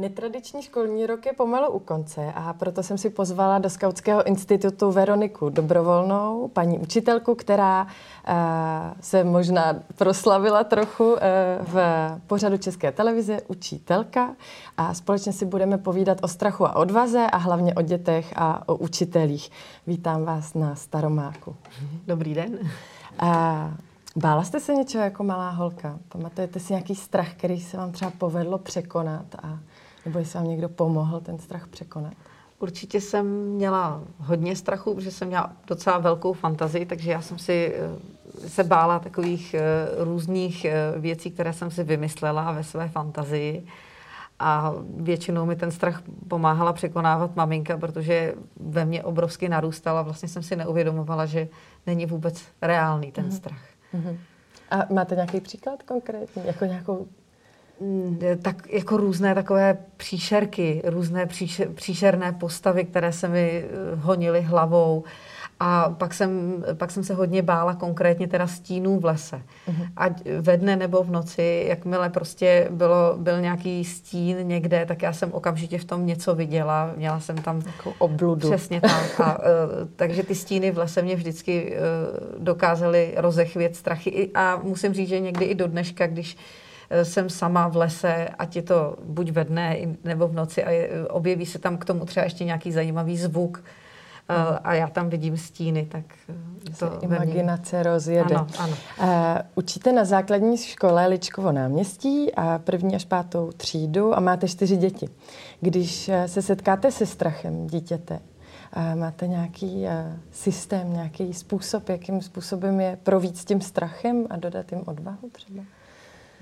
Netradiční školní rok je pomalu u konce a proto jsem si pozvala do Skautského institutu Veroniku Dobrovolnou, paní učitelku, která uh, se možná proslavila trochu uh, v pořadu České televize Učitelka a společně si budeme povídat o strachu a odvaze a hlavně o dětech a o učitelích. Vítám vás na Staromáku. Dobrý den. Uh, Bála jste se něčeho jako malá holka? Pamatujete si nějaký strach, který se vám třeba povedlo překonat a nebo jestli vám někdo pomohl ten strach překonat? Určitě jsem měla hodně strachu, protože jsem měla docela velkou fantazii, takže já jsem si eh, se bála takových eh, různých eh, věcí, které jsem si vymyslela ve své fantazii. A většinou mi ten strach pomáhala překonávat maminka, protože ve mně obrovsky narůstala. Vlastně jsem si neuvědomovala, že není vůbec reálný ten mm-hmm. strach. Mm-hmm. A máte nějaký příklad konkrétní? Jako nějakou tak jako různé takové příšerky, různé příšer, příšerné postavy, které se mi eh, honily hlavou. A pak jsem, pak jsem se hodně bála konkrétně teda stínů v lese. Uh-huh. Ať ve dne nebo v noci, jakmile prostě bylo, byl nějaký stín někde, tak já jsem okamžitě v tom něco viděla. Měla jsem tam... Jako obludu. Přesně tak. A, uh, takže ty stíny v lese mě vždycky uh, dokázaly rozechvět strachy. A musím říct, že někdy i do dneška, když uh, jsem sama v lese, ať je to buď ve dne nebo v noci a je, objeví se tam k tomu třeba ještě nějaký zajímavý zvuk uh, a já tam vidím stíny, tak eh, to imaginace mě... rozjede. Ano, ano. Uh, učíte na základní škole Ličkovo náměstí a první až pátou třídu a máte čtyři děti. Když se setkáte se strachem dítěte, Máte nějaký systém, nějaký způsob, jakým způsobem je províct s tím strachem a dodat jim odvahu třeba?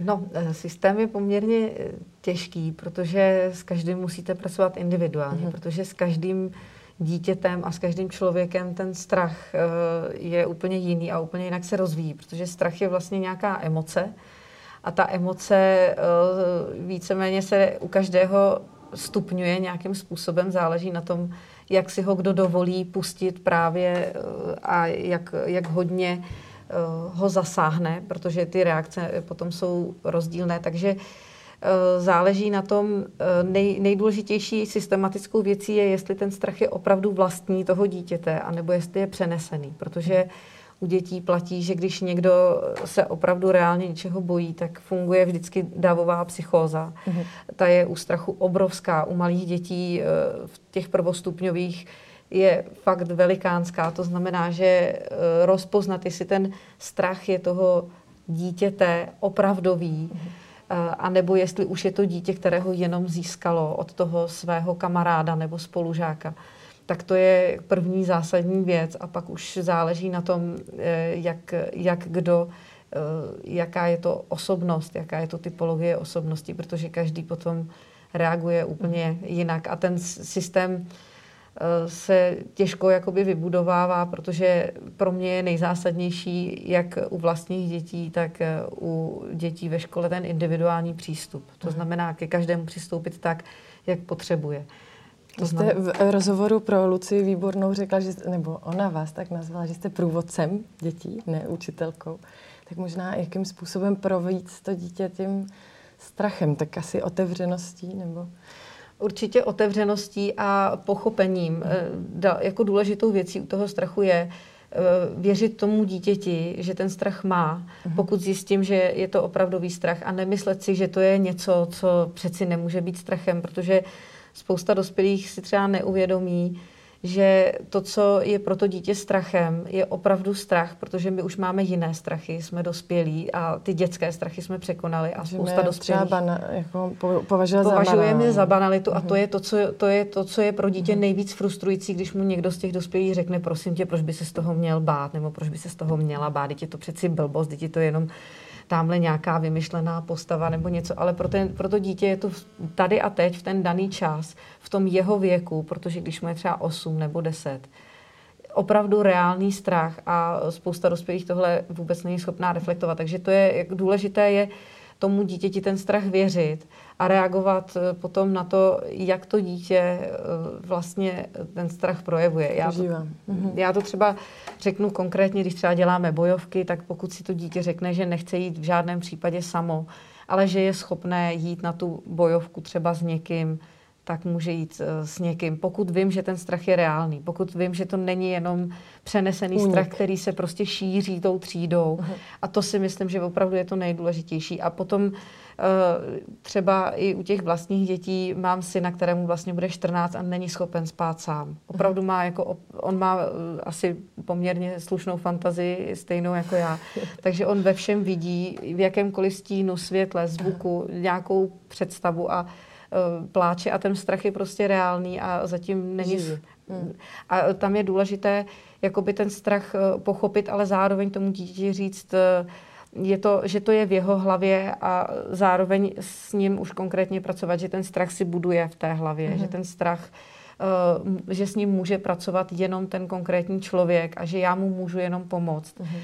No, eh, systém je poměrně eh, těžký, protože s každým musíte pracovat individuálně, mm-hmm. protože s každým dítětem a s každým člověkem ten strach eh, je úplně jiný a úplně jinak se rozvíjí, protože strach je vlastně nějaká emoce a ta emoce víceméně se u každého stupňuje nějakým způsobem, záleží na tom, jak si ho kdo dovolí pustit právě a jak, jak hodně Eh, ho zasáhne, protože ty reakce potom jsou rozdílné. Takže eh, záleží na tom, eh, nej, nejdůležitější systematickou věcí je, jestli ten strach je opravdu vlastní toho dítěte, anebo jestli je přenesený. Protože u dětí platí, že když někdo se opravdu reálně něčeho bojí, tak funguje vždycky davová psychóza. Mm-hmm. Ta je u strachu obrovská. U malých dětí v těch prvostupňových je fakt velikánská. To znamená, že eh, rozpoznat, jestli ten strach je toho dítěte opravdový, mm-hmm. a nebo jestli už je to dítě, které ho jenom získalo od toho svého kamaráda nebo spolužáka. Tak to je první zásadní věc a pak už záleží na tom, eh, jak, jak kdo, jaká je to osobnost, jaká je to typologie osobnosti, protože každý potom reaguje úplně jinak a ten systém Eh, se těžko jakoby vybudovává, protože pro mě je nejzásadnější, jak u vlastních dětí, tak eh, u dětí ve škole ten individuální přístup. To mhm. znamená ke každému přistoupit tak, jak potřebuje. To jste v rozhovoru pro Luci Výbornou řekla, že, nebo ona vás tak nazvala, že jste průvodcem dětí, ne učitelkou. Tak možná jakým způsobem províc to dítě tím strachem, tak asi otevřeností nebo... Určitě otevřeností a pochopením. Eh, jako důležitou věcí u toho strachu je eh, věřit tomu dítěti, že ten strach má, mhm. pokud zjistím, že je to opravdový strach a nemyslet si, že to je něco, co přeci nemůže být strachem, protože spousta dospělých si třeba neuvědomí, že to, co je pro to dítě strachem, je opravdu strach, protože my už máme jiné strachy, jsme dospělí a ty dětské strachy jsme překonali a spousta dospělých. Bana, jako považuje považujeme je za banalitu a to je to, co, to je to, co je pro dítě nejvíc frustrující, když mu někdo z těch dospělých řekne, prosím tě, proč by se z toho měl bát, nebo proč by se z toho měla bát, dítě to přeci blbost, dítě to je jenom tamhle nějaká vymyšlená postava nebo něco, ale pro, ten, pro to dítě je to tady a teď, v ten daný čas, v tom jeho věku, protože když mu je třeba 8 nebo 10, opravdu reálný strach a spousta dospělých tohle vůbec není schopná reflektovat. Takže to je, důležité je tomu dítěti ten strach věřit a reagovat eh, potom na to, jak to dítě eh, vlastně ten strach projevuje. Já to, mhm. já to třeba řeknu konkrétně, když třeba děláme bojovky, tak pokud si to dítě řekne, že nechce jít v žádném případě samo, ale že je schopné jít na tu bojovku třeba s někým, tak může jít uh, s někým. Pokud vím, že ten strach je reálný, pokud vím, že to není jenom přenesený Unik. strach, který se prostě šíří tou třídou. Uh-huh. A to si myslím, že opravdu je to nejdůležitější. A potom uh, třeba i u těch vlastních dětí mám syna, kterému vlastně bude 14 a není schopen spát sám. Opravdu má jako, on má uh, asi poměrně slušnou fantazii, stejnou jako já. Takže on ve všem vidí, v jakémkoliv stínu, světle, zvuku, nějakou představu a Eh, pláče a ten strach je prostě reálný a zatím není... Hmm. A tam je důležité jakoby ten strach eh, pochopit, ale zároveň tomu dítěti říct, eh, je to, že to je v jeho hlavě a zároveň s ním už konkrétně pracovat, že ten strach si buduje v té hlavě, hmm. že ten strach že s ním může pracovat jenom ten konkrétní člověk a že já mu můžu jenom pomoct. Mm-hmm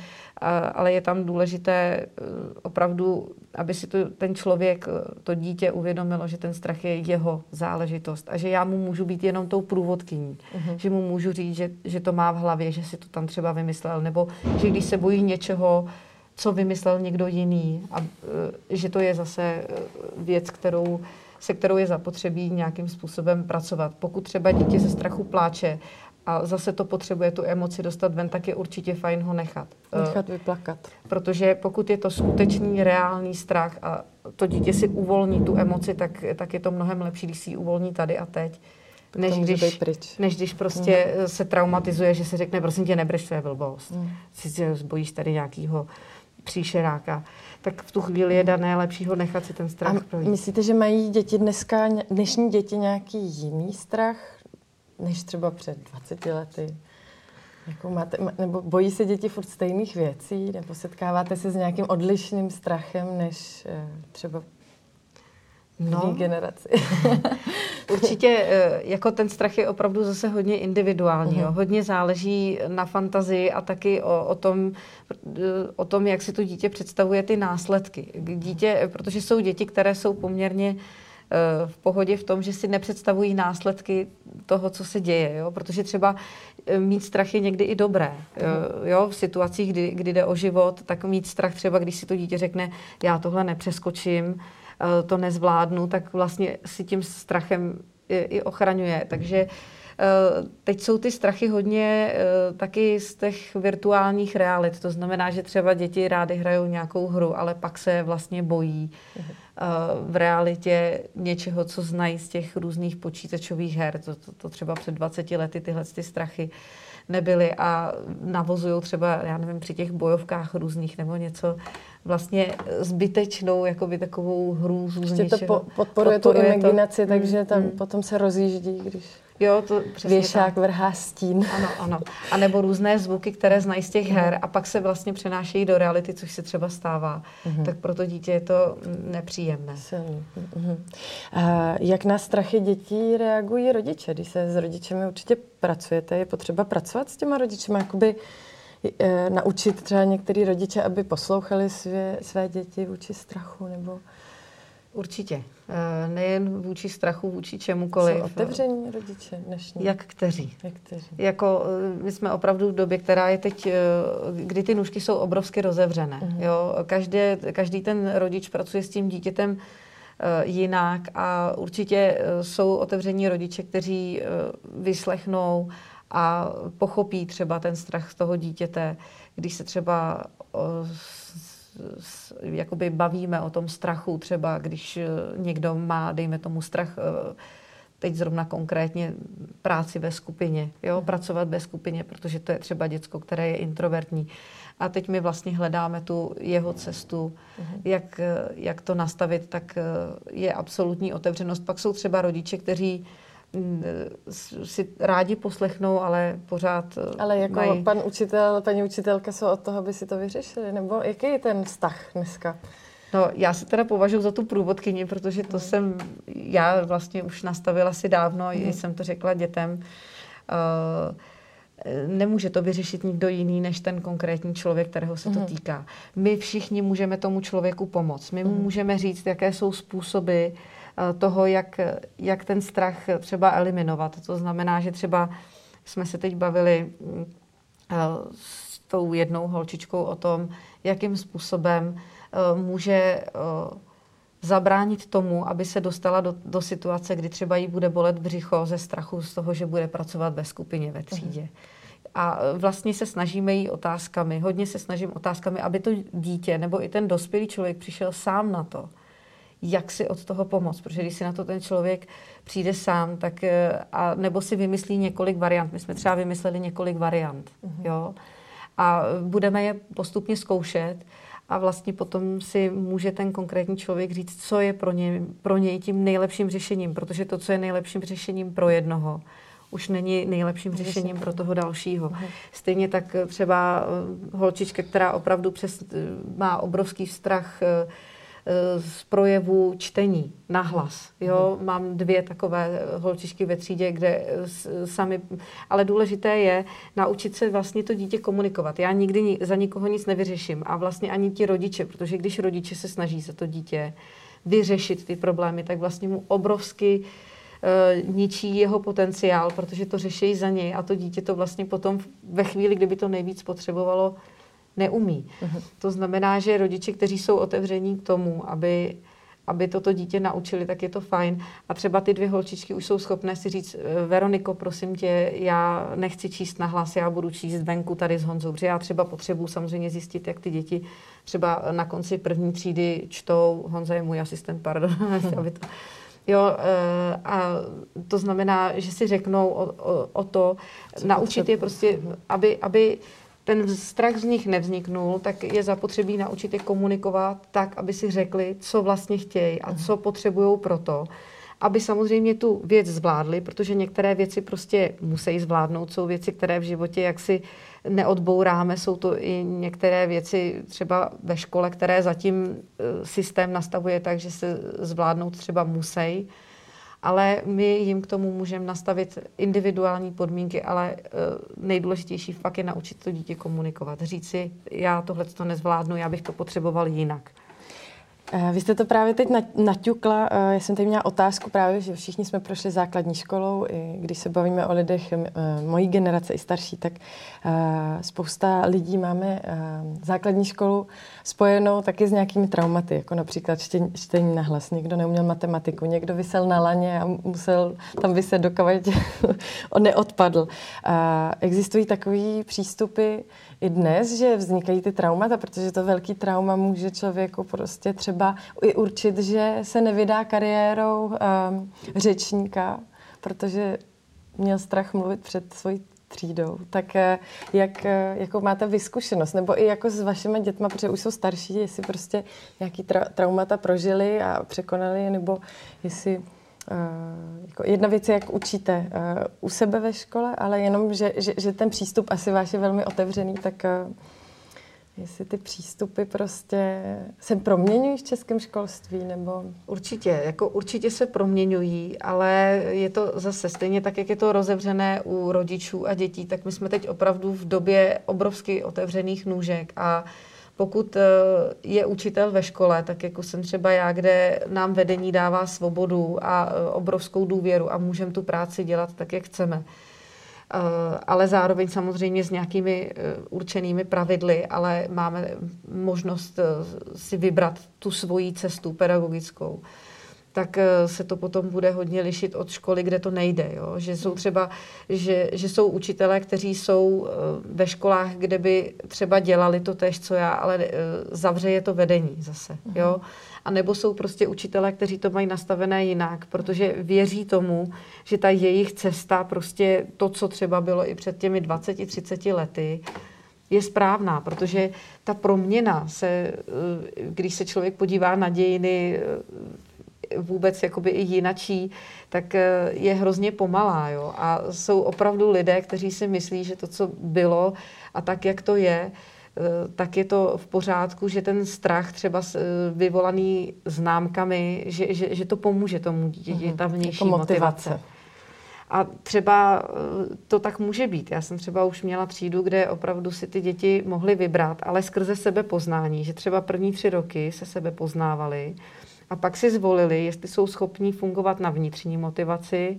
ale je tam důležité eh, opravdu, aby si to, ten člověk, eh, to dítě uvědomilo, že ten strach je jeho záležitost a že já mu můžu být jenom tou průvodkyní. Uh-huh. Že mu můžu říct, že, že to má v hlavě, že si to tam třeba vymyslel, nebo že když se bojí něčeho, co vymyslel někdo jiný a eh, že to je zase věc, kterou se kterou je zapotřebí nějakým způsobem pracovat. Pokud třeba dítě ze strachu pláče a zase to potřebuje tu emoci dostat ven, tak je určitě fajn ho nechat. Nechat vyplakat. Protože pokud je to skutečný, reálný strach a to dítě si uvolní tu emoci, tak, tak je to mnohem lepší, když si ji uvolní tady a teď. Než když, než když prostě mm. se traumatizuje, že se řekne, prosím tě, nebreš, to je blbost. Mm. Si se bojíš tady nějakého příšeráka. Tak v tu chvíli je dané lepšího nechat si ten strach a projít. Myslíte, že mají děti dneska, dnešní děti nějaký jiný strach než třeba před 20 lety? Jako máte, nebo bojí se děti furt stejných věcí, nebo setkáváte se s nějakým odlišným strachem než eh, třeba no. generaci? Určitě eh, jako ten strach je opravdu zase hodně individuální. Jo. Mhm. Hodně záleží na fantazii a taky o, o, tom, eh, o tom, jak si to dítě představuje ty následky. Dítě, protože jsou děti, které jsou poměrně Eh, v pohodě v tom, že si nepředstavují následky toho, co se děje. Jo? Protože třeba eh, mít strach je někdy i dobré. Mhm. Jo? V situacích, kdy, kdy jde o život, tak mít strach třeba, když si to dítě řekne, já tohle nepřeskočím, eh, to nezvládnu, tak vlastně si tím strachem i, ochraňuje. Takže Teď jsou ty strachy hodně taky z těch virtuálních realit. To znamená, že třeba děti rády hrajou nějakou hru, ale pak se vlastně bojí. V realitě něčeho, co znají z těch různých počítačových her. To, to, to třeba před 20 lety tyhle ty strachy nebyly a navozují třeba, já nevím, při těch bojovkách různých nebo něco vlastně zbytečnou, jakoby takovou hrůzu Ještě to po, podporuje, podporuje tu imaginaci, to, takže tam mm. potom se rozjíždí, když Jo, to přesně Věšák tak. vrhá stín. Ano, ano. A nebo různé zvuky, které znají z těch her a pak se vlastně přenášejí do reality, což se třeba stává. Uh-huh. Tak pro to dítě je to nepříjemné. Uh-huh. A jak na strachy dětí reagují rodiče? Když se s rodičemi určitě pracujete, je potřeba pracovat s těma rodičemi, jakoby e, naučit třeba některý rodiče, aby poslouchali svě, své děti vůči strachu, nebo... Určitě. Eh, nejen vůči strachu, vůči čemukoliv. Jsou otevření rodiče dnešní? Jak kteří. Jak kteří. Jako, eh, my jsme opravdu v době, která je teď, eh, kdy ty nůžky jsou obrovsky rozevřené. Uh-huh. Jo? Každé, každý ten rodič pracuje s tím dítětem jinak a určitě jsou otevření rodiče, kteří vyslechnou a pochopí třeba ten strach z toho dítěte, když se třeba jakoby bavíme o tom strachu, třeba když eh, někdo má, dejme tomu, strach eh, teď zrovna konkrétně práci ve skupině, jo, mhm. pracovat ve skupině, protože to je třeba děcko, které je introvertní. A teď my vlastně hledáme tu jeho cestu, uh-huh. jak, eh, jak to nastavit, tak je absolutní otevřenost. Pak jsou třeba rodiče, kteří si rádi poslechnou, ale pořád eh, Ale jako mají... pan učitel, paní učitelka jsou od toho, aby si to vyřešili? Nebo jaký je ten vztah dneska? No, já se teda považuji za tu průvodkyni, protože to hmm. jsem já vlastně už nastavila si dávno, hmm. jsem to řekla dětem. Uh, nemůže to vyřešit nikdo jiný než ten konkrétní člověk, kterého se to mm. týká. My všichni můžeme tomu člověku pomoct. My mu mm. můžeme říct, jaké jsou způsoby toho, jak, jak ten strach třeba eliminovat. To znamená, že třeba jsme se teď bavili s tou jednou holčičkou o tom, jakým způsobem může zabránit tomu, aby se dostala do, do situace, kdy třeba jí bude bolet břicho ze strachu z toho, že bude pracovat ve skupině, ve třídě. Mhm. A vlastně se snažíme jí otázkami, hodně se snažím otázkami, aby to dítě nebo i ten dospělý člověk přišel sám na to, jak si od toho pomoct. Protože když si na to ten člověk přijde sám, tak eh, a nebo si vymyslí několik variant. My jsme třeba vymysleli několik variant. Mm-hmm. Jo? A budeme je postupně zkoušet a vlastně potom si může ten konkrétní člověk říct, co je pro, ně, pro něj tím nejlepším řešením, protože to, co je nejlepším řešením pro jednoho, už není nejlepším řešením pro toho dalšího. Stejně tak třeba eh, holčička, která opravdu přes, eh, má obrovský strach eh, z projevu čtení na hlas. Jo? Mm. Mám dvě takové holčičky ve třídě, kde sami... Ale důležité je naučit se vlastně to dítě komunikovat. Já nikdy za nikoho nic nevyřeším a vlastně ani ti rodiče, protože když rodiče se snaží za to dítě vyřešit ty problémy, tak vlastně mu obrovsky uh, ničí jeho potenciál, protože to řeší za něj a to dítě to vlastně potom ve chvíli, kdyby to nejvíc potřebovalo, neumí. Uh-huh. To znamená, že rodiče, kteří jsou otevření k tomu, aby, aby toto dítě naučili, tak je to fajn. A třeba ty dvě holčičky už jsou schopné si říct, eh, Veroniko, prosím tě, já nechci číst na hlas, já budu číst venku tady s Honzou, protože já třeba potřebuji samozřejmě zjistit, jak ty děti třeba na konci první třídy čtou, Honza je můj asistent, pardon, aby to... Jo, eh, a to znamená, že si řeknou o, o, o to, naučit je prostě, aby, aby ten strach z nich nevzniknul, tak je zapotřebí naučit je komunikovat tak, aby si řekli, co vlastně chtějí a co potřebují pro to, aby samozřejmě tu věc zvládli, protože některé věci prostě musí zvládnout. Jsou věci, které v životě jaksi neodbouráme, jsou to i některé věci třeba ve škole, které zatím eh, systém nastavuje tak, že se zvládnout třeba musí ale my jim k tomu můžeme nastavit individuální podmínky, ale uh, nejdůležitější fakt je naučit to dítě komunikovat. Říct si, já tohle to nezvládnu, já bych to potřeboval jinak. Eh, vy jste to právě teď naťukla. Eh, já jsem teď měla otázku právě, že všichni jsme prošli základní školou. I když se bavíme o lidech eh, mojí generace i starší, tak spousta lidí máme základní školu spojenou taky s nějakými traumaty, jako například čtení, na hlas. Někdo neuměl matematiku, někdo vysel na laně a musel tam vyset dokavať on neodpadl. Existují takové přístupy i dnes, že vznikají ty traumata, protože to velký trauma může člověku prostě třeba i určit, že se nevydá kariérou um, řečníka, protože měl strach mluvit před svojí třídou. Tak eh, jak, eh, jako máte vyskušenost, nebo i jako s vašimi dětma, protože už jsou starší, jestli prostě nějaký tra- traumata prožili a překonali, nebo jestli jako jedna věc je, jak učíte uh, u sebe ve škole, ale jenom, že, že, že ten přístup asi váš je velmi otevřený, tak uh, jestli ty přístupy prostě se proměňují v českém školství, nebo... Určitě, jako určitě se proměňují, ale je to zase stejně tak, jak je to rozevřené u rodičů a dětí, tak my jsme teď opravdu v době obrovsky otevřených nůžek a uh, pokud eh, je učitel ve škole, tak jako jsem třeba já, kde nám vedení dává svobodu a eh, obrovskou důvěru a můžeme tu práci dělat tak, jak chceme. Eh, ale zároveň samozřejmě s nějakými určenými pravidly, ale máme možnost si vybrat tu svoji cestu pedagogickou tak eh, se to potom bude hodně lišit od školy, kde to nejde. Jo? Že jsou třeba, že, že jsou učitelé, kteří jsou eh, ve školách, kde by třeba dělali to tež, co já, ale eh, zavře je to vedení zase. Mhm. Jo? A nebo jsou prostě učitelé, kteří to mají nastavené jinak, protože věří tomu, že ta jejich cesta, prostě to, co třeba bylo i před těmi 20-30 lety, je správná, protože ta proměna se, když se člověk podívá na dějiny vůbec jakoby i jinačí, tak eh, je hrozně pomalá. Jo? A jsou opravdu lidé, kteří si myslí, že to, co bylo a tak, jak to je, eh, tak je to v pořádku, že ten strach třeba eh, vyvolaný známkami, že, že, že to pomůže tomu dítěti, mm-hmm. ta vnější jako motivace. motivace. A třeba to tak může být. Já jsem třeba už měla třídu, kde opravdu si ty děti mohly vybrat, ale skrze sebe poznání, že třeba první tři roky se sebe poznávali a pak si zvolili, jestli jsou schopní fungovat na vnitřní motivaci,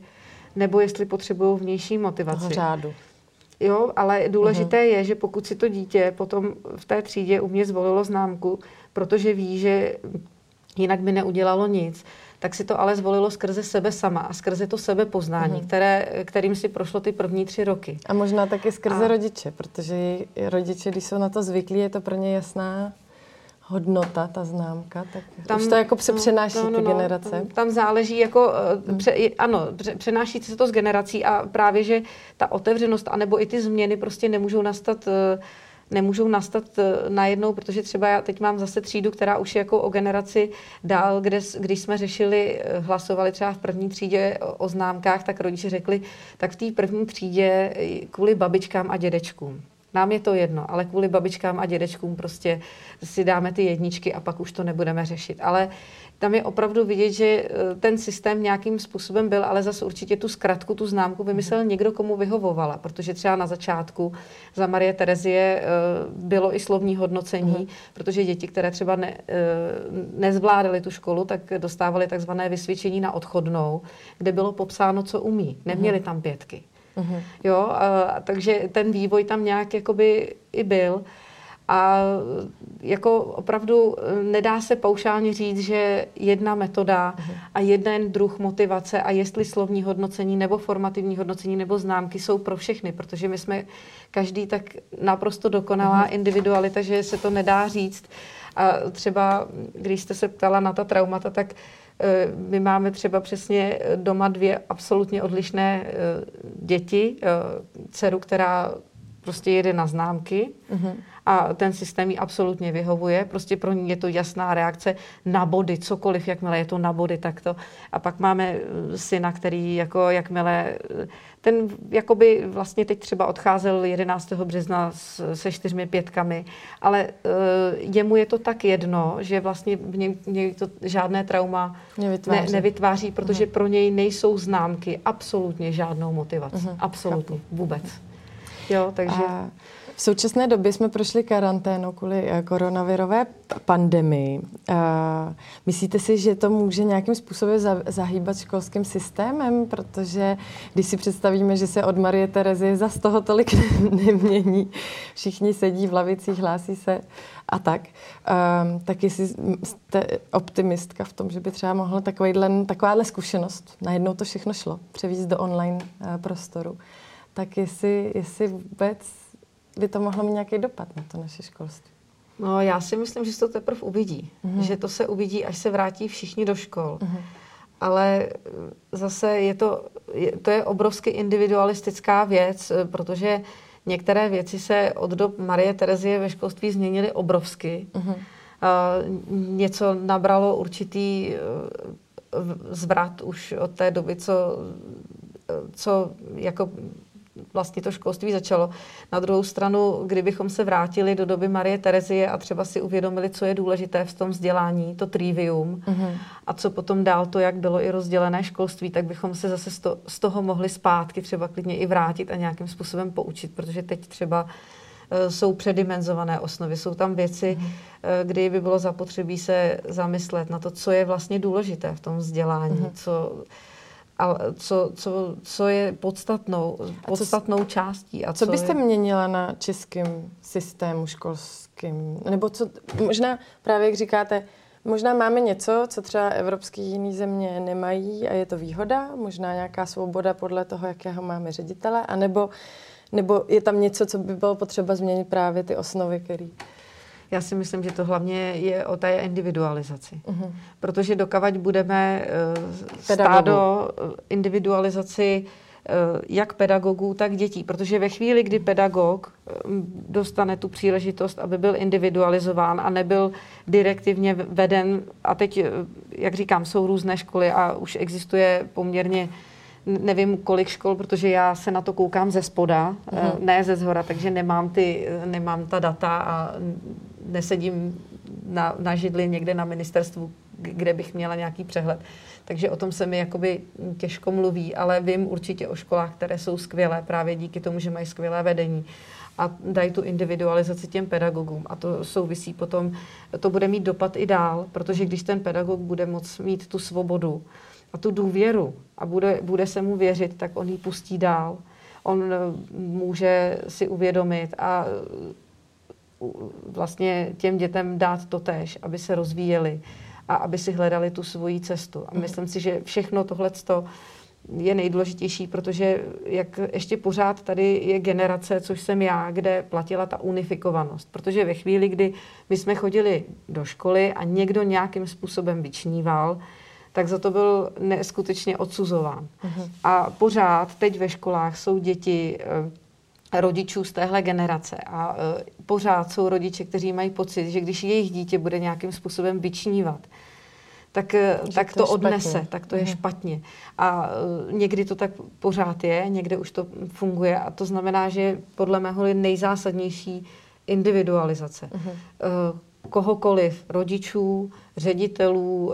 nebo jestli potřebují vnější motivaci. Toho řádu. Jo, ale důležité uh-huh. je, že pokud si to dítě potom v té třídě u mě zvolilo známku, protože ví, že jinak by neudělalo nic, tak si to ale zvolilo skrze sebe sama a skrze to sebepoznání, uh-huh. které, kterým si prošlo ty první tři roky. A možná taky skrze a... rodiče, protože rodiče, když jsou na to zvyklí, je to pro ně jasná hodnota, ta známka, tak tam, už to jako se no, přenáší no, no, ty no, generace. Tam, tam záleží jako, hmm. pře, ano, přenáší se to z generací a právě, že ta otevřenost, anebo i ty změny prostě nemůžou nastat uh, nemůžou nastat eh, najednou, protože třeba já teď mám zase třídu, která už je jako o generaci dál, kde, když jsme řešili, eh, hlasovali třeba v první třídě o známkách, tak rodiče řekli, tak v té první třídě eh, kvůli babičkám a dědečkům. Nám je to jedno, ale kvůli babičkám a dědečkům prostě si dáme ty jedničky a pak už to nebudeme řešit. Ale tam je opravdu vidět, že eh, ten systém nějakým způsobem byl, ale zase určitě tu zkratku, tu známku vymyslel mhm. někdo, komu vyhovovala, protože třeba na začátku za Marie Terezie eh, bylo i slovní hodnocení, uh-huh. protože děti, které třeba ne, eh, nezvládaly tu školu, tak dostávaly takzvané vysvědčení na odchodnou, kde bylo popsáno, co umí. Neměli uh-huh. tam pětky. Uh-huh. Jo, a, takže ten vývoj tam nějak jakoby i byl. A jako opravdu eh, nedá se paušálně říct, že jedna metoda a jeden druh motivace a jestli slovní hodnocení nebo formativní hodnocení nebo známky jsou pro všechny, protože my jsme každý tak naprosto dokonalá individualita, že se to nedá říct. A třeba, když jste se ptala na ta traumata, tak eh, my máme třeba přesně doma dvě absolutně odlišné eh, děti. Dceru, která prostě jede na známky uh-huh. a ten systém jí absolutně vyhovuje. Prostě pro ní je to jasná reakce na body, cokoliv, jakmile je to na body, tak to. A pak máme eh, syna, který jako jakmile, eh, ten jakoby vlastně teď třeba odcházel 11. března se čtyřmi pětkami, ale uh, jemu je to tak jedno, že vlastně v něj, něj to žádné trauma nevytváří, ne, nevytváří protože uh-huh. pro něj nejsou známky absolutně žádnou motivaci. Uh-huh. Absolutně, vůbec. Jo, takže... A v současné době jsme prošli karanténu kvůli eh, koronavirové pandemii. Myslíte si, že to může nějakým způsobem zahýbat školským systémem? Protože když si představíme, že se od Marie Terezy za z toho tolik nemění, všichni sedí v lavicích, hlásí se a tak, um, tak jestli jste optimistka v tom, že by třeba mohla takováhle zkušenost, najednou to všechno šlo, převízt do online uh, prostoru, tak jestli, jestli vůbec by to mohlo mít nějaký dopad na to naše školství. No, já si myslím, že se to teprve uvidí. Mm-hmm. Že to se uvidí, až se vrátí všichni do škol. Mm-hmm. Ale eh, zase je to, je, to je obrovsky individualistická věc, eh, protože některé věci se od dob Marie Terezie ve školství změnily obrovsky. Mm-hmm. Uh, něco nabralo určitý uh, zvrat už od té doby, co, co jako vlastně to školství začalo. Na druhou stranu, kdybychom se vrátili do doby Marie Terezie a třeba si uvědomili, co je důležité v tom vzdělání, to trivium, mm-hmm. a co potom dál to, jak bylo i rozdělené školství, tak bychom se zase z toho mohli zpátky třeba klidně i vrátit a nějakým způsobem poučit, protože teď třeba e, jsou předimenzované osnovy. Jsou tam věci, mm. kdy by bylo zapotřebí se zamyslet na to, co je vlastně důležité v tom vzdělání, mm. co a co, co, co je podstatnou, podstatnou co, částí. A co, co byste je... měnila na českém systému školským? Nebo co, možná právě, jak říkáte, možná máme něco, co třeba evropské jiné země nemají a je to výhoda, možná nějaká svoboda podle toho, jakého máme ředitele, anebo nebo je tam něco, co by bylo potřeba změnit právě ty osnovy, které já si myslím, že to hlavně je o té individualizaci. Uh-huh. Protože dokavať budeme uh, stádo individualizaci uh, jak pedagogů, tak dětí. Protože ve chvíli, kdy pedagog dostane tu příležitost, aby byl individualizován a nebyl direktivně veden, a teď, jak říkám, jsou různé školy a už existuje poměrně nevím kolik škol, protože já se na to koukám ze spoda, mm-hmm. ne ze zhora, takže nemám, ty, nemám ta data a nesedím na, na židli někde na ministerstvu kde bych měla nějaký přehled. Takže o tom se mi jakoby těžko mluví, ale vím určitě o školách, které jsou skvělé právě díky tomu, že mají skvělé vedení a dají tu individualizaci těm pedagogům. A to souvisí potom, to bude mít dopad i dál, protože když ten pedagog bude moct mít tu svobodu a tu důvěru a bude, bude se mu věřit, tak on ji pustí dál. On eh, může si uvědomit a vlastně těm dětem dát to tež, aby se rozvíjeli a aby si hledali tu svoji cestu. A mhm. myslím si, že všechno tohle je nejdůležitější, protože jak ještě pořád tady je generace, což jsem já, kde platila ta unifikovanost. Protože ve chvíli, kdy my jsme chodili do školy a někdo nějakým způsobem vyčníval, tak za to byl neskutečně odsuzován. Uh-huh. A pořád teď ve školách jsou děti eh, rodičů z téhle generace a eh, pořád jsou rodiče, kteří mají pocit, že když jejich dítě bude nějakým způsobem vyčnívat, tak, eh, tak to, to odnese, špatně. tak to je mhm. špatně. A někdy to tak pořád je, někde už to funguje a to znamená, že podle mého je nejzásadnější individualizace. Uh-huh. Kohokoliv, rodičů, ředitelů,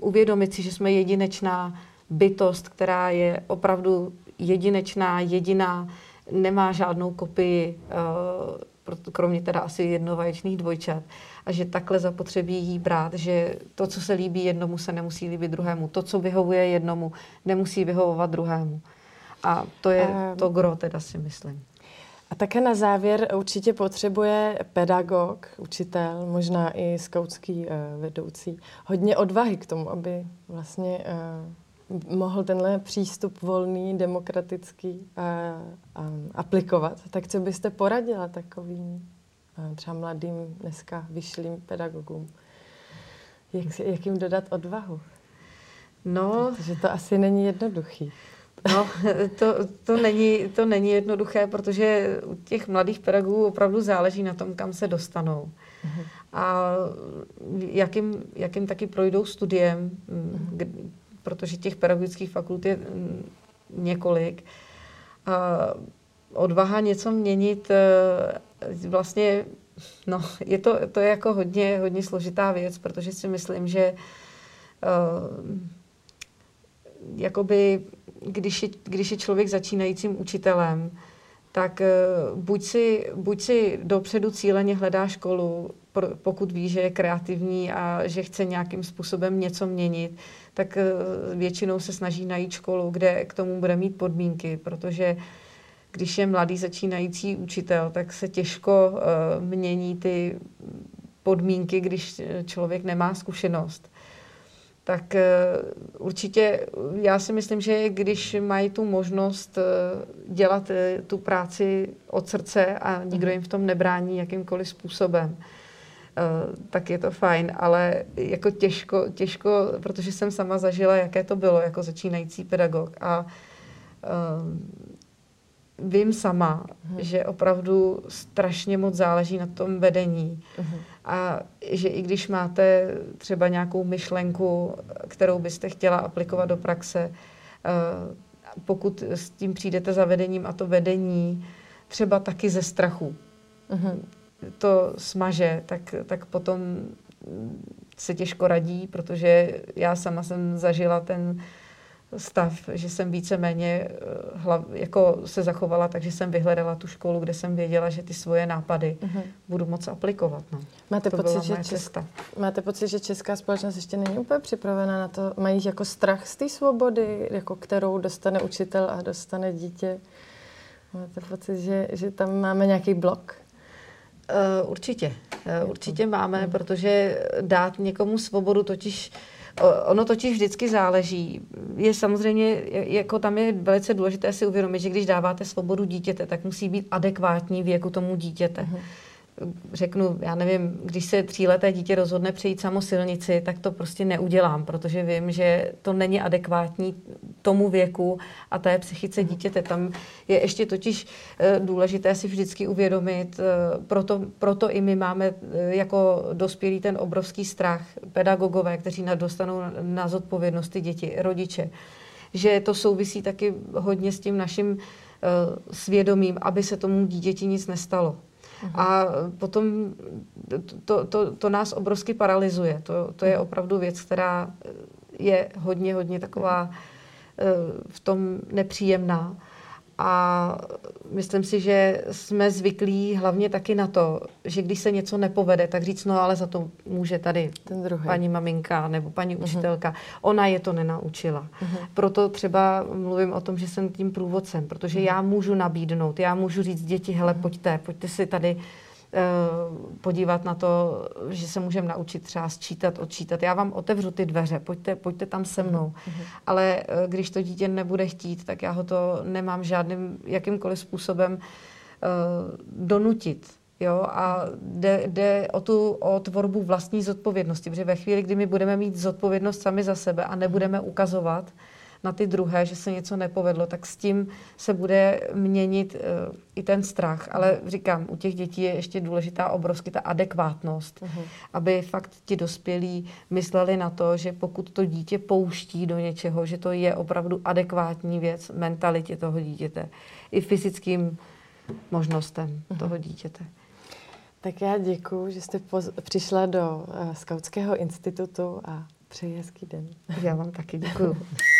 uvědomit si, že jsme jedinečná bytost, která je opravdu jedinečná, jediná, nemá žádnou kopii, eh, kromě teda asi jednovaječných dvojčat. A že takhle zapotřebí jí brát, že to, co se líbí jednomu, se nemusí líbit druhému. To, co vyhovuje jednomu, nemusí vyhovovat druhému. A to je um, to gro, teda si myslím. A také na závěr určitě potřebuje pedagog, učitel, možná i skautský uh, vedoucí, hodně odvahy k tomu, aby vlastně uh, mohl tenhle přístup volný, demokratický uh, um, aplikovat. Tak co byste poradila takovým uh, třeba mladým, dneska vyšlým pedagogům? Jak, jak jim dodat odvahu? No, Protože to asi není jednoduchý. No, to, to, není, to není jednoduché, protože u těch mladých pedagogů opravdu záleží na tom, kam se dostanou. Uh-huh. A jakým, jakým taky projdou studiem, uh-huh. Protože těch pedagogických fakult je mm, několik. A odvaha něco měnit, eh, vlastně, no, je to, to je jako hodně, hodně složitá věc, protože si myslím, že uh, jakoby když je, když je člověk začínajícím učitelem, tak eh, buď si, buď si dopředu cíleně hledá školu, pokud ví, že je kreativní a že chce nějakým způsobem něco měnit, tak eh, většinou se snaží najít školu, kde k tomu bude mít podmínky, protože když je mladý začínající učitel, tak se těžko uh, mění ty podmínky, když člověk nemá zkušenost tak eh, určitě já si myslím, že když mají tu možnost eh, dělat eh, tu práci od srdce a nikdo mhm. jim v tom nebrání jakýmkoliv způsobem, tak je to fajn, ale jako těžko, těžko, protože jsem sama zažila, jaké to bylo jako začínající pedagog a vím sama, uh-huh. že opravdu strašně moc záleží na tom vedení. Uh-huh. A že i když máte třeba nějakou myšlenku, kterou byste chtěla aplikovat do praxe, uh, pokud s tím přijdete za vedením a to vedení třeba taky ze strachu uh-huh. to smaže, tak, tak potom se těžko radí, protože já sama jsem zažila ten stav, že jsem víceméně eh, hlav, jako se zachovala, takže jsem vyhledala tu školu, kde jsem věděla, že ty svoje nápady uh-huh. budu moc aplikovat. No. Máte, to pocit, že cesta. máte pocit, že česká společnost ještě není úplně připravená na to? Mají jako strach z té svobody, jako kterou dostane učitel a dostane dítě? Máte pocit, že, že tam máme nějaký blok? Uh, určitě. Uh, určitě máme, uh-huh. protože dát někomu svobodu totiž Ono totiž vždycky záleží. Je samozřejmě, jako tam je velice důležité si uvědomit, že když dáváte svobodu dítěte, tak musí být adekvátní věku tomu dítěte. Uh-huh řeknu, já nevím, když se tříleté dítě rozhodne přejít samo silnici, tak to prostě neudělám, protože vím, že to není adekvátní tomu věku a té psychice dítěte. Tam je ještě totiž eh, důležité si vždycky uvědomit, eh, proto, proto i my máme eh, jako dospělí ten obrovský strach, pedagogové, kteří dostanou na zodpovědnost ty děti, rodiče, že to souvisí taky hodně s tím naším svědomím, aby se tomu dítěti nic nestalo A potom to, to, to nás obrovsky paralyzuje. To, to je opravdu věc, která je hodně, hodně taková eh, v tom nepříjemná. A myslím si, že jsme zvyklí hlavně taky na to, že když se něco nepovede, tak říct, no ale za to může tady Ten druhý. paní maminka nebo paní uh-huh. učitelka. Ona je to nenaučila. Uh-huh. Proto třeba mluvím o tom, že jsem tím průvodcem, protože uh-huh. já můžu nabídnout, já můžu říct děti, hele, pojďte, pojďte si tady podívat na to, že se můžeme naučit třeba sčítat, odčítat. Já vám otevřu ty dveře, pojďte, pojďte tam se mnou. Mm-hmm. Ale eh, když to dítě nebude chtít, tak já ho to nemám žádným, jakýmkoliv způsobem uh, donutit. Jo, a jde, jde o tu o tvorbu vlastní zodpovědnosti, protože ve chvíli, kdy my budeme mít zodpovědnost sami za sebe a nebudeme ukazovat, na ty druhé, že se něco nepovedlo, tak s tím se bude měnit uh, i ten strach. Ale říkám, u těch dětí je ještě důležitá obrovsky ta adekvátnost, uh-huh. aby fakt ti dospělí mysleli na to, že pokud to dítě pouští do něčeho, že to je opravdu adekvátní věc mentalitě toho dítěte, i fyzickým možnostem uh-huh. toho dítěte. Tak já děkuji, že jste poz- přišla do uh, Skautského institutu a přeji hezký den. Já vám taky děkuji.